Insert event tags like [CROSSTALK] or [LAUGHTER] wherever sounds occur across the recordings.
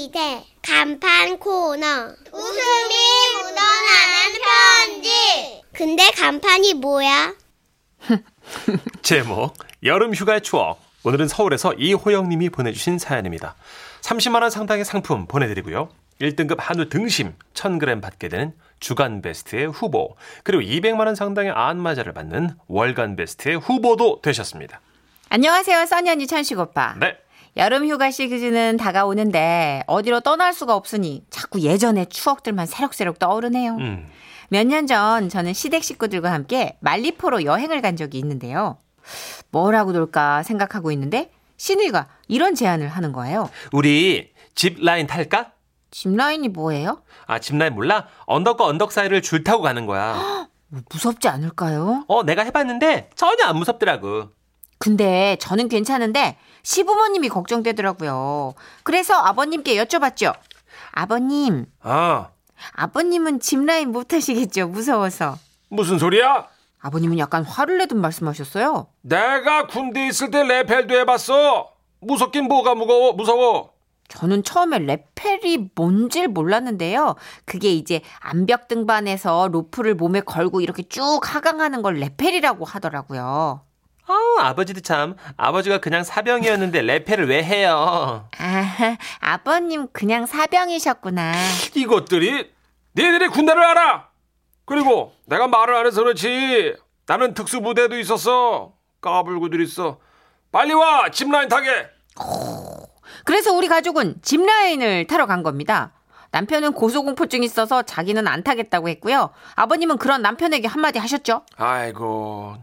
시대. 간판 코너. 웃음이 묻어나는 편지. 근데 간판이 뭐야? [LAUGHS] 제목 여름 휴가의 추억. 오늘은 서울에서 이호영님이 보내주신 사연입니다. 30만 원 상당의 상품 보내드리고요. 1등급 한우 등심 1000g 받게 되는 주간 베스트의 후보 그리고 200만 원 상당의 안마자를 받는 월간 베스트의 후보도 되셨습니다. 안녕하세요, 써니언니 천식 오빠. 네 여름 휴가 시즌은 다가오는데 어디로 떠날 수가 없으니 자꾸 예전의 추억들만 새록새록 떠오르네요. 음. 몇년 전 저는 시댁 식구들과 함께 말리포로 여행을 간 적이 있는데요. 뭐라고 놀까 생각하고 있는데 신우이가 이런 제안을 하는 거예요. 우리 집 라인 탈까? 짚라인이 뭐예요? 아 집 라인 몰라? 언덕과 언덕 사이를 줄 타고 가는 거야 [GASPS] 뭐 무섭지 않을까요? 어 내가 해봤는데 전혀 안 무섭더라고 근데 저는 괜찮은데 시부모님이 걱정되더라고요. 그래서 아버님께 여쭤봤죠. 아버님, 아 아버님은 짚라인 못 하시겠죠? 무서워서. 무슨 소리야? 아버님은 약간 화를 내듯 말씀하셨어요. 내가 군대 있을 때 레펠도 해봤어. 무섭긴 뭐가 무거워 무서워. 저는 처음에 레펠이 뭔지를 몰랐는데요. 그게 이제 암벽 등반에서 로프를 몸에 걸고 이렇게 쭉 하강하는 걸 레펠이라고 하더라고요. 아 아버지도 참 아버지가 그냥 사병이었는데 레펠을 왜 해요? 아, 아버님 그냥 사병이셨구나. 이것들이 니들이 군대를 알아. 그리고 내가 말을 안 해서 그렇지. 나는 특수부대도 있었어. 까불고들 있어. 빨리 와 짚라인 타게. 그래서 우리 가족은 짚라인을 타러 간 겁니다. 남편은 고소공포증 있어서 자기는 안 타겠다고 했고요. 아버님은 그런 남편에게 한마디 하셨죠. 아이고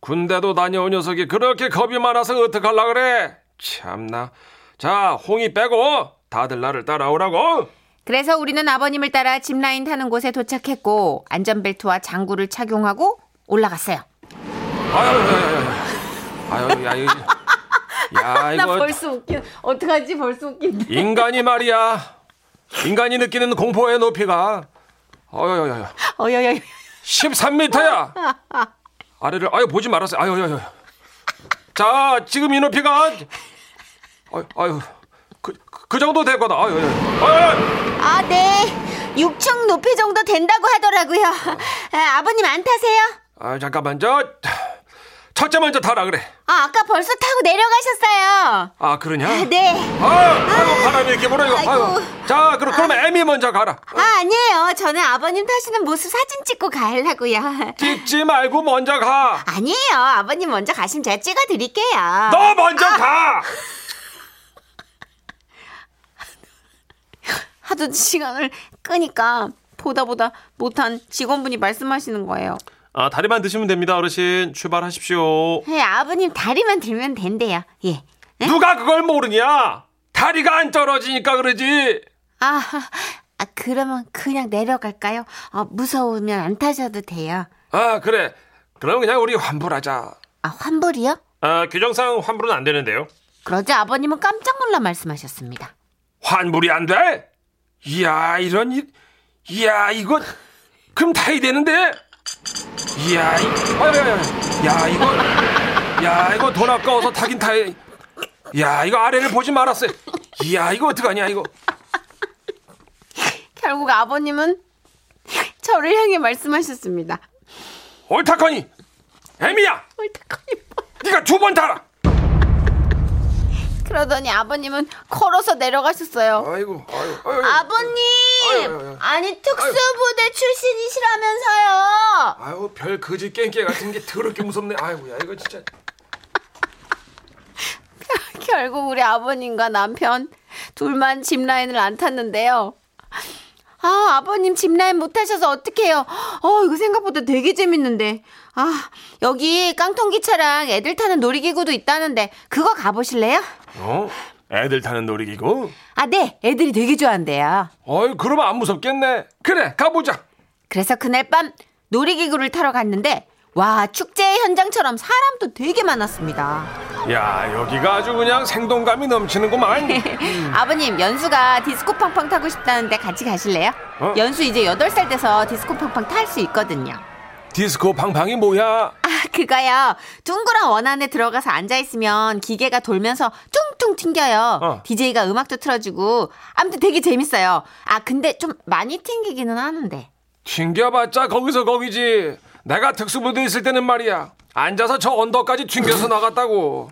군대도 다녀온 녀석이 그렇게 겁이 많아서 어떡할라 그래. 참나. 자 홍이 빼고 다들 나를 따라오라고. 그래서 우리는 아버님을 따라 짚라인 타는 곳에 도착했고 안전벨트와 장구를 착용하고 올라갔어요. 아유, 아유, 아유, 야, [LAUGHS] 이거, 야, 이거 웃겨. 어떡하지? 벌써 웃긴데. 인간이 말이야. 인간이 느끼는 공포의 높이가, 어여여여, 어여여. 13m야. 아래를, 아유 보지 말았어요. 아유, 아유, 아유. 자, 지금 이 높이가, 아유, 아유, 그, 그 정도 되거든. 아유, 아유, 아유. 아, 네. 6층 높이 정도 된다고 하더라고요. 아, 아버님 안 타세요? 아, 잠깐만, 저 첫째 먼저 타라 그래. 아, 아까 벌써 타고 내려가셨어요. 아, 그러냐? [LAUGHS] 네. 아유, 아유, 바람이 이렇게 불어 이거. 아유. 아이고. 자, 그럼 그러면 애미 먼저 가라. 아, 아니에요. 저는 아버님 타시는 모습 사진 찍고 가려고요. [LAUGHS] 찍지 말고 먼저 가. 아니에요. 아버님 먼저 가시면 제가 찍어 드릴게요. 너 먼저 가. [LAUGHS] 하도 시간을 끄니까 보다 보다 못한 직원분이 말씀하시는 거예요. 아, 다리만 드시면 됩니다, 어르신. 출발하십시오. 네, 아버님 다리만 들면 된대요. 예. 네? 누가 그걸 모르냐? 다리가 안 떨어지니까 그러지. 아, 아, 그러면 그냥 내려갈까요? 아, 무서우면 안 타셔도 돼요. 아, 그래. 그럼 그냥 우리 환불하자. 아, 환불이요? 아, 규정상 환불은 안 되는데요. 그러자 아버님은 깜짝 놀라 말씀하셨습니다. 환불이 안 돼? 이야, 이런 일. 이야, 이거 그럼 타야 되는데. 이야, 이. 야, 이거 야, 이거 돈 아까워서 타긴 타야. 야, 이거 아래를 보지 말았어요. 이야, 이거 어떡하냐, 이거. 결국 아버님은 저를 향해 말씀하셨습니다. 옳다커니. 애미야, 옳다커니 뭐. 네가 두 번 타라. 그러더니 아버님은 걸어서 내려가셨어요. 아이고, 아이고, 아이고. 아버님! 아유, 아유, 아유. 아니, 특수부대 출신이시라면서요! 아유 별 거지 깽깨 같은 게 더럽게 무섭네. 아이고야 이거 진짜. [LAUGHS] 결국 우리 아버님과 남편 둘만 짚라인을 안 탔는데요. 아, 아버님 짚라인 못 타셔서 어떡해요. 어, 이거 생각보다 되게 재밌는데. 아, 여기 깡통기차랑 애들 타는 놀이기구도 있다는데 그거 가보실래요? 어? 애들 타는 놀이기구? 아, 네. 애들이 되게 좋아한대요. 어이 그러면 안 무섭겠네. 그래 가보자. 그래서 그날 밤 놀이기구를 타러 갔는데 와, 축제 현장처럼 사람도 되게 많았습니다. 야 여기가 아주 그냥 생동감이 넘치는구만. [LAUGHS] 아버님, 연수가 디스코 팡팡 타고 싶다는데 같이 가실래요? 어? 연수 이제 8살 돼서 디스코 팡팡 탈 수 있거든요. 디스코 팡팡이 뭐야? 아, 그거요. 둥그런 원 안에 들어가서 앉아있으면 기계가 돌면서 퉁퉁 튕겨요. 어. DJ가 음악도 틀어주고. 아무튼 되게 재밌어요. 아, 근데 좀 많이 튕기기는 하는데. 튕겨봤자 거기서 거기지. 내가 특수부대 있을 때는 말이야. 앉아서 저 언덕까지 튕겨서 나갔다고.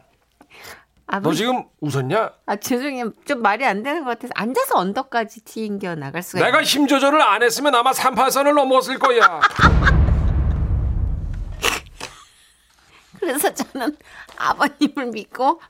아, 너 지금 웃었냐? 아, 죄송해요. 좀 말이 안 되는 것 같아서 앉아서 언덕까지 튕겨 나갈 수가 내가 힘 조절을 안 했으면 아마 38선을 넘었을 거야. [LAUGHS] 그래서 저는 아버님을 믿고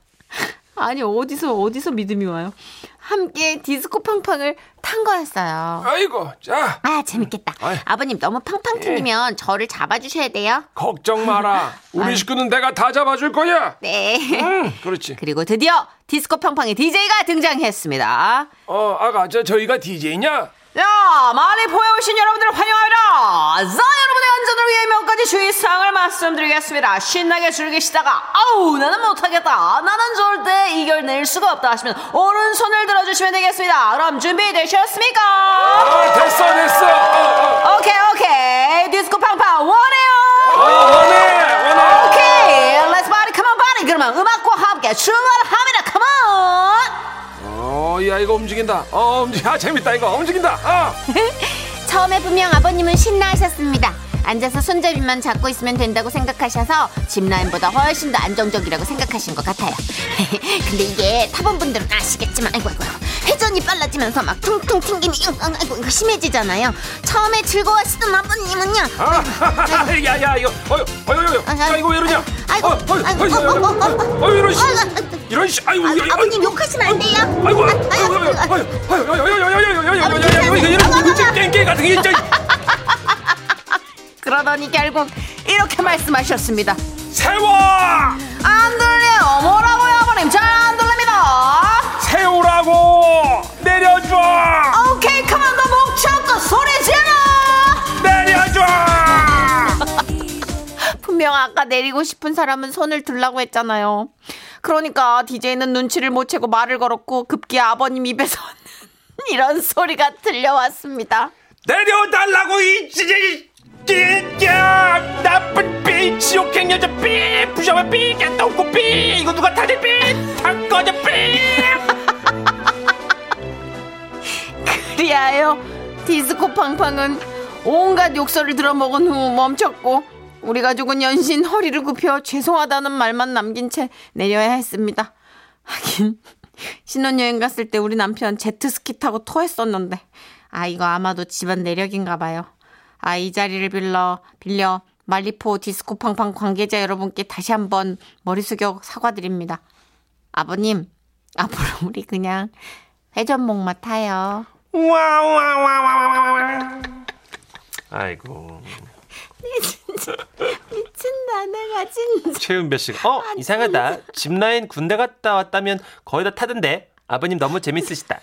아니 어디서 어디서 믿음이 와요. 함께 디스코 팡팡을 탄 거였어요. 아이고, 자, 아 재밌겠다. 아이. 예. 아버님 너무 팡팡 튕기면 저를 잡아주셔야 돼요. 걱정 마라. 우리 식구는 내가 다 잡아줄 거야. 네. 응, 그렇지. 그리고 드디어 디스코 팡팡의 DJ가 등장했습니다. 어, 아가, 저, 저희가 DJ냐? 자, 많이 보여오신 여러분들 환영합니다. 자, 여러분의 안전을 위해 몇 가지 주의사항을 말씀드리겠습니다. 신나게 즐기시다가, 아우, 나는 못하겠다. 나는 절대 이겨낼 수가 없다 하시면, 오른손을 들어주시면 되겠습니다. 그럼 준비되셨습니까? 아, 됐어, 됐어. 어, 오케이, 오케이. 디스코 팡팡 원해요. 어, 어, 원해, 원해. 오케이. Let's party, come on, party. 그러면 음악과 함께 출발합니다. 어, 야, 이거 움직인다. 어, 움직여. 아, 재밌다, 이거. 움직인다. 어. [LAUGHS] 처음에 분명 아버님은 신나하셨습니다. 앉아서 손잡이만 잡고 있으면 된다고 생각하셔서 짚라인보다 훨씬 더 안정적이라고 생각하신 것 같아요. [LAUGHS] 근데 이게 타본 분들은 아시겠지만, 아이고, 아이고, 회전이 빨라지면서 막 퉁퉁 응, 아이고, 이거 심해지잖아요. 처음에 즐거워하시던 아버님은요. 아, [LAUGHS] 야, 야, 이거. 어휴, 어휴, 어휴. 아, 야, 이거 왜 이러냐? 아이고, 어, 어휴, 아이고, 어휴, 어, 어휴, 어, 어, 어. 어휴, 이런 씨. 아이고, 이런 씨. 아이고, 아, 야, 야, 아버님 욕하시면 안 돼요. 아이고, 아, 아이고, 아이고, 아이고, 아이고, 아이고, 아이고, 아이고, 아이고, 아이고, 아이고, 아이고, 아 버님, 아이고, 이거 이런 아이고, 무슨 깽깽이 같은 게 진짜. 그러더니 결국 이렇게 말씀하셨습니다. 세워! 안 들려요. 뭐라고요, 아버님? 잘 안 들립니다. 세우라고! 내려줘! 오케이, 그만 너목 잡고 소리 질러! 내려줘! 분명 아까 내리고 싶은 사람은 손을 들라고 했잖아요. 그러니까 DJ는 눈치를 못 채고 말을 걸었고 급기야 아버님 입에서 [LAUGHS] 이런 소리가 들려왔습니다. 내려달라고 이 진짜 진짜 나쁜 삐 지옥행 여자 삐 부셔면 삐 깨똥꼬 삐 이거 누가 타지 삐다 꺼져 삐 [LAUGHS] 그리하여 디스코 팡팡은 온갖 욕설을 들어먹은 후 멈췄고 우리 가족은 연신 허리를 굽혀 죄송하다는 말만 남긴 채 내려야 했습니다. 하긴 신혼여행 갔을 때 우리 남편 제트스키 타고 토했었는데 아 이거 아마도 집안 내력인가 봐요. 아 이 자리를 빌려 빌려 말리포 디스코 팡팡 관계자 여러분께 다시 한번 머리 숙여 사과드립니다. 아버님 앞으로 우리 그냥 회전목마 타요. 와와와와와와 아이고 미친다 내가 진짜 최은배 씨가 어 이상하다 짚라인 군대 갔다 왔다면 거의 다 타던데 아버님 너무 재밌으시다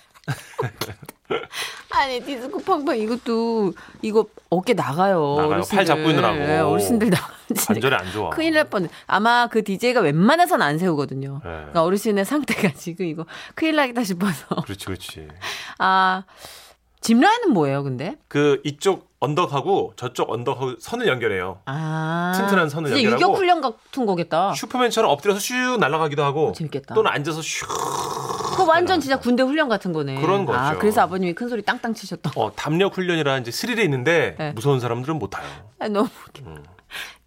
아니 디스코 팡팡 이것도 이거 어깨 나가요 나가요. 팔 잡고 있느라고. 네, 어르신들 나 관절이 안 좋아 큰일 날 뻔. 아마 그 DJ가 웬만해선 안 세우거든요. 네. 그러니까 어르신의 상태가 [LAUGHS] 지금 이거 큰일 나겠다 싶어서. 그렇지 그렇지 아 짚라인은 뭐예요, 근데? 그 이쪽 언덕하고 저쪽 언덕하고 선을 연결해요 아 튼튼한 선을 진짜 연결하고 유격 훈련 같은 거겠다. 슈퍼맨처럼 엎드려서 슉 날아가기도 하고 재밌겠다. 또는 앉아서 슉 그 완전 진짜 군대 훈련 같은 거네. 그런 거죠. 아 그래서 아버님이 큰 소리 땅땅 치셨던. 어, 담력 훈련이라 이제 스릴이 있는데 네. 무서운 사람들은 못 타요. 아, 너무 웃겨.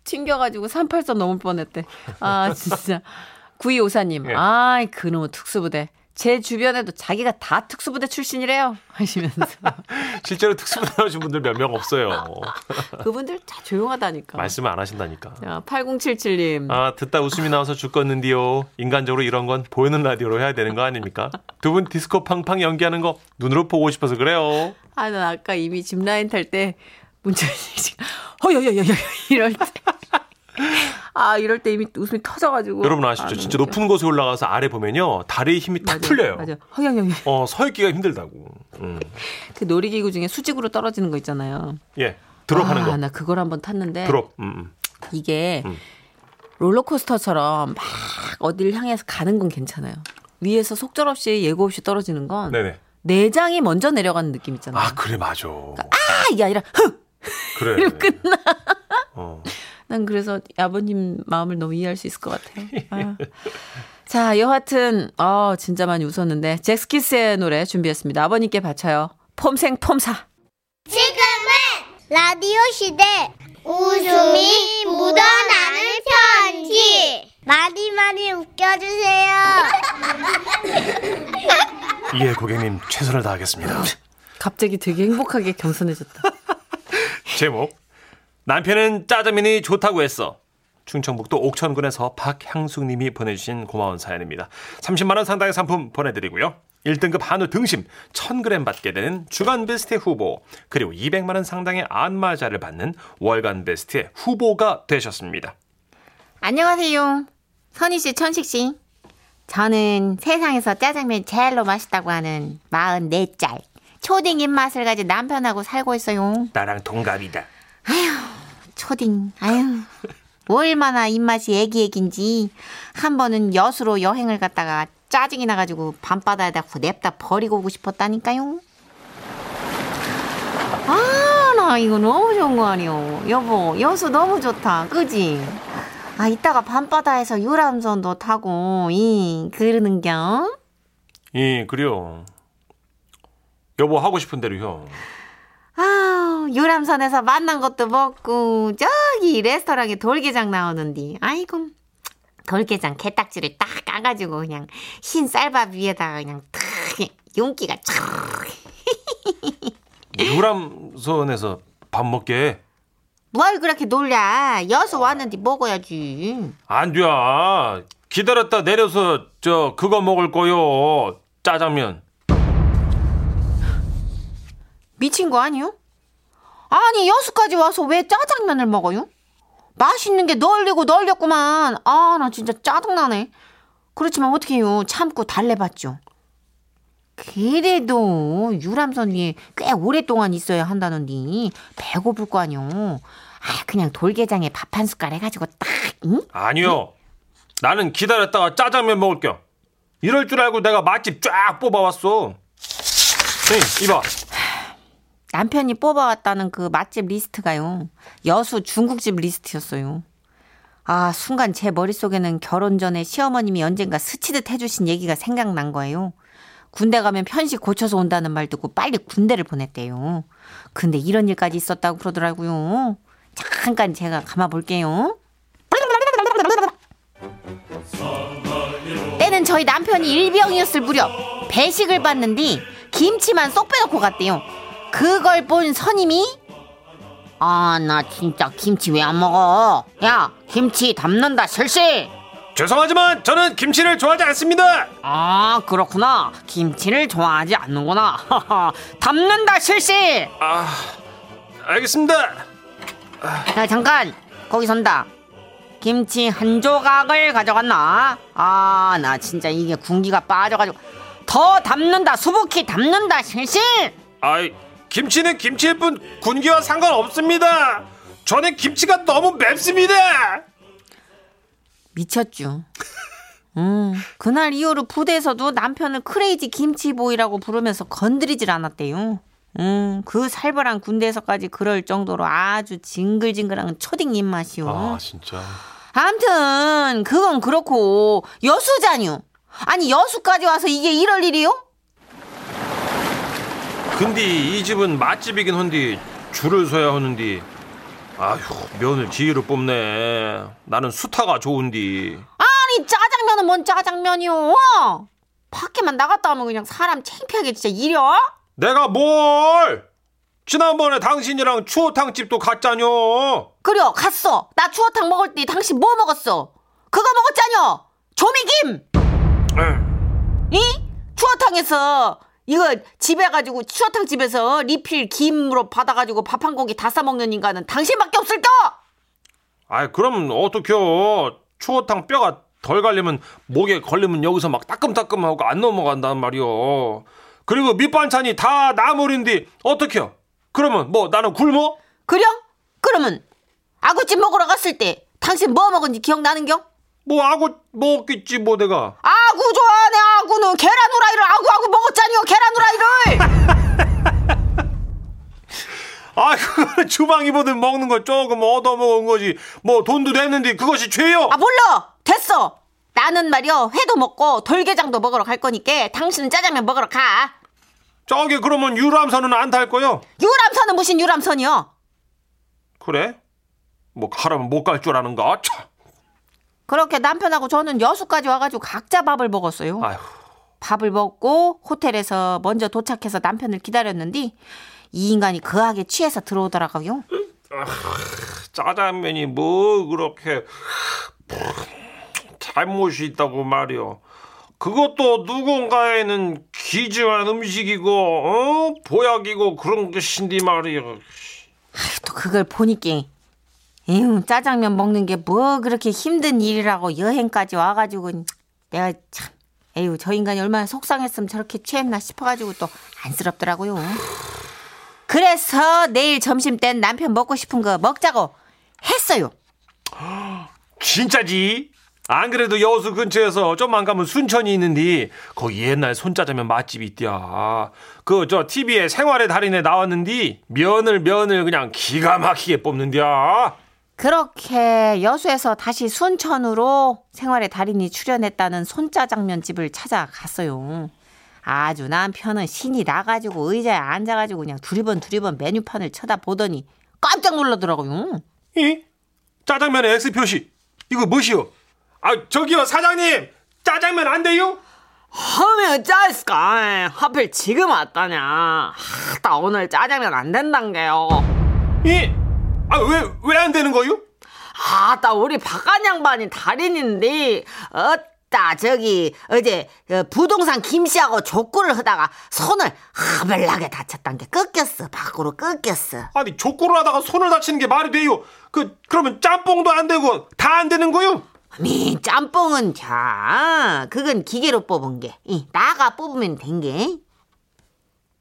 튕겨가지고 383 넘을 뻔했대. 아, 진짜. [LAUGHS] 9254님. 예. 아이, 그놈의 특수부대. 제 주변에도 자기가 다 특수부대 출신이래요. [LAUGHS] 하시면서. [LAUGHS] 실제로 특수부대 나오신 분들 몇 명 없어요. [LAUGHS] 그분들 다 조용하다니까. 말씀을 안 하신다니까. 자, 8077님. 아, 듣다 웃음이 나와서 죽겠는데요. 인간적으로 이런 건 보이는 라디오로 해야 되는 거 아닙니까? 두 분 디스코 팡팡 연기하는 거 눈으로 보고 싶어서 그래요. 아, 난 아까 이미 짚라인 탈때 씨가 허여여여여 이럴 때. 아, 이럴 때 이미 웃음이 터져가지고. 여러분 아시죠? 진짜 높은 곳에 올라가서 아래 보면요. 다리에 힘이 탁 풀려요. 맞아. 허여여여. 어, 서 있기가 힘들다고. 음. [LAUGHS] 그 놀이기구 중에 수직으로 떨어지는 거 있잖아요. 예. 드롭하는 아, 거. 나 그걸 한번 탔는데. 드롭. 음, 음. 이게 음. 롤러코스터처럼 막 어디를 향해서 가는 건 괜찮아요. 위에서 속절없이 예고 없이 떨어지는 건 네네. 내장이 먼저 내려가는 느낌 있잖아요. 아, 그래, 맞아. 아 이게 아니라 흥 그래. 끝나. 어. 난 그래서 아버님 마음을 너무 이해할 수 있을 것 같아요. 아유. 자, 여하튼, 어, 진짜 많이 웃었는데, 잭스키스의 노래 준비했습니다. 아버님께 바쳐요. 폼생 폼사. 지금은 라디오 시대 웃음이 묻어나는 편지 많이 많이 웃겨주세요. [LAUGHS] 예, 고객님 최선을 다하겠습니다. 갑자기 되게 행복하게 겸손해졌다. 제목 남편은 짜장면이 좋다고 했어. 충청북도 옥천군에서 박향숙님이 보내주신 고마운 사연입니다. 30만 원 상당의 상품 보내드리고요. 1등급 한우 등심 1000g 받게 되는 주간 베스트 후보 그리고 200만 원 상당의 안마자를 받는 월간 베스트 후보가 되셨습니다. 안녕하세요. 선희 씨, 천식 씨. 저는 세상에서 짜장면 제일로 맛있다고 하는 44짤 초딩 입맛을 가진 남편하고 살고 있어요. 나랑 동갑이다. 초딩, 아유. 얼마나 입맛이 애기애기인지 한 번은 여수로 여행을 갔다가 짜증이 나가지고 밤바다에다 냅다 버리고 오고 싶었다니까요. 아, 나 이거 너무 좋은 거 아니요. 여보, 여수 너무 좋다. 그지? 아, 이따가 밤바다에서 유람선도 타고, 이, 그러는 겨? 예, 그래요. 여보 하고 싶은 대로 형. 아, 유람선에서 만난 것도 먹고 저기 레스토랑에 돌게장 나오는데 아이고 돌게장 게딱지를 딱 까가지고 그냥 흰 쌀밥 위에다가 그냥 탁 윤기가 촥 [LAUGHS] 유람선에서 밥 먹게 뭘 그렇게 놀랴 여수 왔는데 먹어야지 안 돼. 기다렸다 내려서 저 그거 먹을 거요. 짜장면. 미친 거 아니요? 아니 여수까지 와서 왜 짜장면을 먹어요? 맛있는 게 널리고 널렸구만 아 나 진짜 짜증나네 그렇지만 어떡해요 참고 달래봤죠 그래도 유람선 위에 꽤 오랫동안 있어야 한다는데 배고플 거 아니요 아 그냥 돌게장에 밥 한 숟갈 해가지고 딱 응? 아니요. 나는 기다렸다가 짜장면 먹을 겸. 이럴 줄 알고 내가 맛집 쫙 뽑아왔어. 형, 이봐. 남편이 뽑아왔다는 그 맛집 리스트가요. 여수 중국집 리스트였어요. 아, 순간 제 머릿속에는 결혼 전에 시어머님이 언젠가 스치듯 해주신 얘기가 생각난 거예요. 군대 가면 편식 고쳐서 온다는 말 듣고 빨리 군대를 보냈대요. 근데 이런 일까지 있었다고 그러더라고요. 잠깐 제가 감아 볼게요. 때는 저희 남편이 일병이었을 무렵 배식을 받는디 김치만 쏙 빼놓고 갔대요. 그걸 본 선임이 아 나 진짜 김치 왜 안 먹어? 야 김치 담는다 실시. 죄송하지만 저는 김치를 좋아하지 않습니다. 아 그렇구나 김치를 좋아하지 않는구나. [LAUGHS] 담는다 실시. 아, 알겠습니다. 야 잠깐 거기 선다. 김치 한 조각을 가져갔나? 아 나 진짜 이게 군기가 빠져가지고 더 담는다 수북히 담는다 실시. 아이, 김치는 김치일 뿐 군기와 상관없습니다. 저는 김치가 너무 맵습니다. 미쳤죠. 음, 그날 이후로 부대에서도 남편을 크레이지 김치보이라고 부르면서 건드리질 않았대요. 음, 그 살벌한 군대에서까지 그럴 정도로 아주 징글징글한 초딩 입맛이요. 아, 진짜. 아무튼 그건 그렇고 여수자뇨. 아니 여수까지 와서 이게 이럴 일이요? 근데 이 집은 맛집이긴 한데 줄을 서야 하는데 아휴 면을 지휘로 뽑네 나는 수타가 좋은디 아니 짜장면은 뭔 짜장면이요? 밖에만 나갔다 오면 그냥 사람 창피하게 진짜 이려? 내가 뭘 지난번에 당신이랑 추어탕집도 갔자뇨 그려 갔어. 나 추어탕 먹을 때 당신 뭐 먹었어? 그거 먹었잖여. 조미김. 이 추어탕에서 이거 집에 가지고 추어탕 집에서 리필 김으로 받아가지고 밥 한 공기 다 싸먹는 인간은 당신밖에 없을 거. 아이 그럼 어떡해요 추어탕 뼈가 덜 갈리면 목에 걸리면 여기서 막 따끔따끔하고 안 넘어간단 말이요 그리고 밑반찬이 다 나물인데 어떡해요 그러면 뭐 나는 굶어? 그려? 그러면 아구찜 먹으러 갔을 때 당신 뭐 먹은지 기억나는겨? 뭐 아구 먹겠지 뭐 내가 아구 좋아하네 아구는 계란 후라이를 아구아구 먹었잖여 계란 후라이를 [LAUGHS] 아, 그거는 주방 이왕 이번에 먹는 거 조금 얻어 먹은 거지. 뭐 돈도 냈는데 그것이 죄요. 아 몰라 됐어 나는 말이여 회도 먹고 돌게장도 먹으러 갈 거니까 당신은 짜장면 먹으러 가 저기 그러면 유람선은 안 탈 거요? 유람선은 무슨 유람선이요 그래? 뭐 가라면 못 갈 줄 아는가? 참. 그렇게 남편하고 저는 여수까지 와가지고 각자 밥을 먹었어요 아휴. 밥을 먹고 호텔에서 먼저 도착해서 남편을 기다렸는데 이 인간이 거하게 취해서 들어오더라고요 짜장면이 뭐 그렇게 잘못이 있다고 말이요. 그것도 누군가에는 귀중한 음식이고 어? 보약이고 그런 것인데 말이요. 또 그걸 보니까 에휴 짜장면 먹는 게 뭐 그렇게 힘든 일이라고 여행까지 와가지고 내가 참 에휴 저 인간이 얼마나 속상했으면 저렇게 취했나 싶어가지고 또 안쓰럽더라고요. 그래서 내일 점심 땐 남편 먹고 싶은 거 먹자고 했어요. 진짜지? 안 그래도 여수 근처에서 좀만 가면 순천이 있는데 거기 옛날 손짜장면 맛집이 있디야. 그 저 TV에 생활의 달인에 나왔는데 면을 면을 그냥 기가 막히게 뽑는디야. 그렇게 여수에서 다시 순천으로 생활의 달인이 출연했다는 손짜장면 집을 찾아갔어요. 아주 남편은 신이 나가지고 의자에 앉아가지고 그냥 두리번 두리번 메뉴판을 쳐다보더니 깜짝 놀라더라고요. 이 짜장면의 X 표시 이거 뭐시오? 아 저기요 사장님 짜장면 안 돼요? 하면 짜있을까? 하필 지금 왔다냐. 나 오늘 짜장면 안 된단 게요. 이? 아 왜 왜 안 되는 거요? 아, 나 우리 박간 양반이 달인인데, 어따, 저기, 어제, 그 부동산 김씨하고 족구를 하다가 손을 하벨나게 다쳤단 게 꺾였어. 밖으로 꺾였어. 아니 족구를 하다가 손을 다치는 게 말이 돼요? 그 그러면 짬뽕도 안 되고 다 안 되는 거요? 미, 짬뽕은 자, 그건 기계로 뽑은 게, 이, 나가 뽑으면 된 게.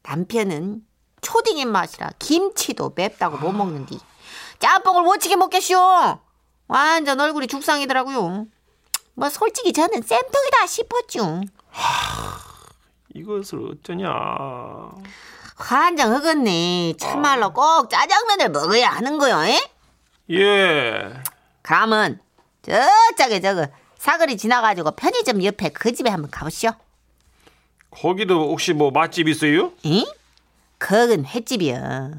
남편은 초딩 입맛이라 김치도 맵다고 못 먹는디 짬뽕을 못치게 먹겠쇼. 완전 얼굴이 죽상이더라고요. 뭐 솔직히 저는 쌤통이다 싶었죠. 이것을 어쩌냐? 환장 흑었네. 참말로 꼭 짜장면을 먹어야 하는 거요, 에? 예. 그러면, 저짝에 저거, 사거리 지나가지고 편의점 옆에 그 집에 한번 가보시오. 거기도 혹시 뭐 맛집 있어요? 응? 그건 횟집이여.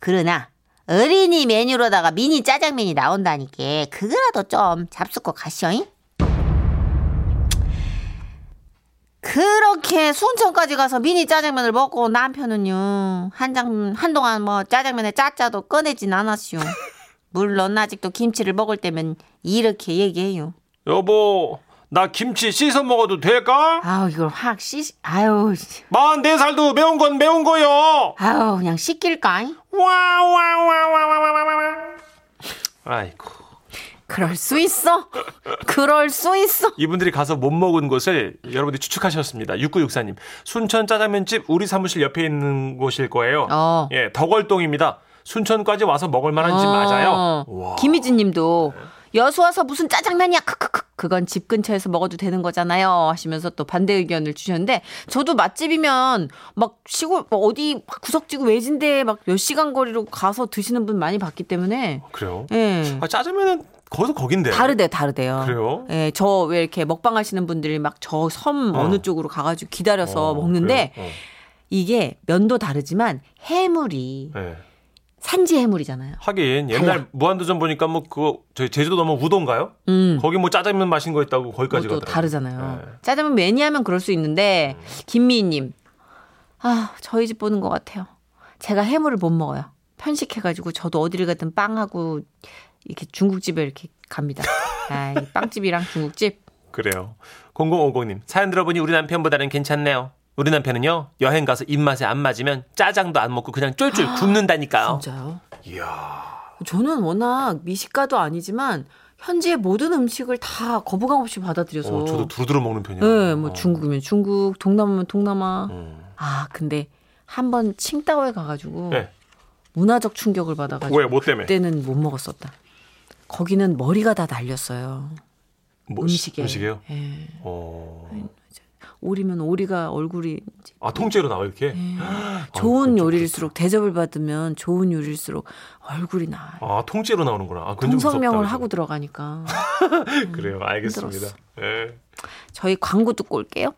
그러나 어린이 메뉴로다가 미니 짜장면이 나온다니까 그거라도 좀 잡수고 가시오. 잉? 그렇게 순천까지 가서 미니 짜장면을 먹고 남편은요 한장 한동안 뭐 짜장면에 짜짜도 꺼내진 않았슈. [LAUGHS] 물론 아직도 김치를 먹을 때면 이렇게 얘기해요. 여보, 나 김치 씻어 먹어도 될까? 아우 이걸 확 씻, 아유, 마흔 네 살도 매운 건 매운 거요. 아우 그냥 씻길까? 와와와와와와와. 아이고. 그럴 수 있어. 그럴 수 있어. 이분들이 가서 못 먹은 곳을 여러분들이 추측하셨습니다. 6964님. 순천 짜장면집 우리 사무실 옆에 있는 곳일 거예요. 어. 예, 덕월동입니다. 순천까지 와서 먹을 만한 집 맞아요. 와. 김희진 님도 여수 와서 무슨 짜장면이야. 크크크. 그건 집 근처에서 먹어도 되는 거잖아요. 하시면서 또 반대 의견을 주셨는데 저도 맛집이면 막 시골 뭐 어디 구석지구 외진데 막 몇 시간 거리로 가서 드시는 분 많이 봤기 때문에 그래요? 예. 아, 짜장면은 거기서 거긴데. 다르대 다르대요. 그래요? 예, 저 왜 이렇게 먹방 하시는 분들이 막 저 섬 어. 어. 느 쪽으로 가가지고 기다려서 어, 먹는데 그래요? 이게 면도 다르지만 해물이 어. 예. 산지 해물이잖아요. 하긴 옛날 무한도전 보니까 뭐 그거 저희 제주도 넘어 우도인가요? 음. 거기 뭐 짜장면 맛인 거 있다고 거기까지 또 가더라고요. 다르잖아요. 네. 짜장면 매니아면 그럴 수 있는데 김미희님, 아 저희 집 보는 것 같아요. 제가 해물을 못 먹어요. 편식해가지고 저도 어디를 가든 빵하고 이렇게 중국집에 이렇게 갑니다. [LAUGHS] 아, 이 빵집이랑 중국집. 그래요. 0050님 사연 들어보니 우리 남편보다는 괜찮네요. 우리 남편은요 여행 가서 입맛에 안 맞으면 짜장도 안 먹고 그냥 쫄쫄 굶는다니까요. 진짜요? 이야. 저는 워낙 미식가도 아니지만 현지의 모든 음식을 다 거부감 없이 받아들여서. 어, 저도 두루두루 먹는 편이에요. 네, 뭐 어. 중국이면 중국, 동남아면 동남아. 음. 아, 근데 한 번 칭따오에 가가지고 네. 문화적 충격을 받아가지고 왜? 뭐 때문에? 그때는 못 먹었었다. 거기는 머리가 다 날렸어요. 뭐, 음식에. 음식이요? 예. 어. 오리면 오리가 얼굴이 아 통째로 나와 이렇게. 좋은 그건 좀 요리일수록 대접을 받으면 좋은 요리일수록 얼굴이 나. 아 통째로 나오는구나. 아, 동성명을 하고 들어가니까. [LAUGHS] 그래요. 알겠습니다. 예. 저희 광고 듣고 올게요.